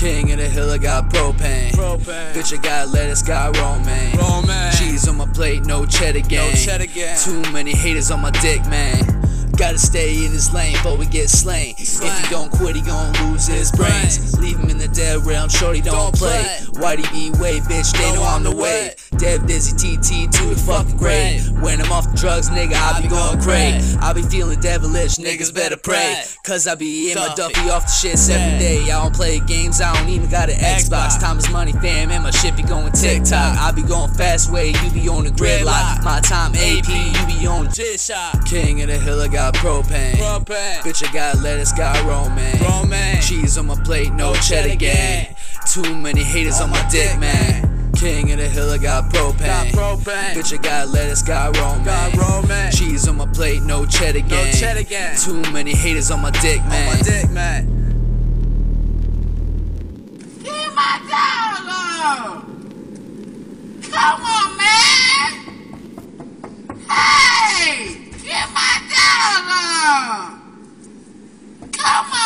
King of the hill, I got propane. Propane. Bitch, I got lettuce, got romaine. Romaine. Cheese on my plate, no cheddar gang. No cheddar gang. Too many haters on my dick, man. Gotta stay in his lane, but we get slain. If he don't quit, he gon' lose his brains. Leave him in the dead realm, shorty don't, Don't play. play. YDB way, bitch, they know I'm the way. Dev Dizzy TT to fucking grave. When I'm off the drugs, nigga, I be going crazy. I be feeling devilish, niggas better pray. Cause I be in my Duffy. Off the shits every day. I don't play games, I don't even got an Xbox. Time is money, fam, and my shit be going TikTok. I be going fast way, you be on the gridlock. My time AP, you be on shot. King of the hill, I got propane. Propane. Bitch, I got lettuce, got romaine. Romaine. Cheese on my plate, no, No cheddar cheddar gang. gang. Too many haters on, my dick, man. King in the hill, I got propane. Got propane. Bitch, I got lettuce, got romance. Got romance. Cheese on my plate, no cheddar gang. No cheddar gang. Too many haters on my dick, man. On my dick, man. Come on, man! Hey! Get my dollar! Come on!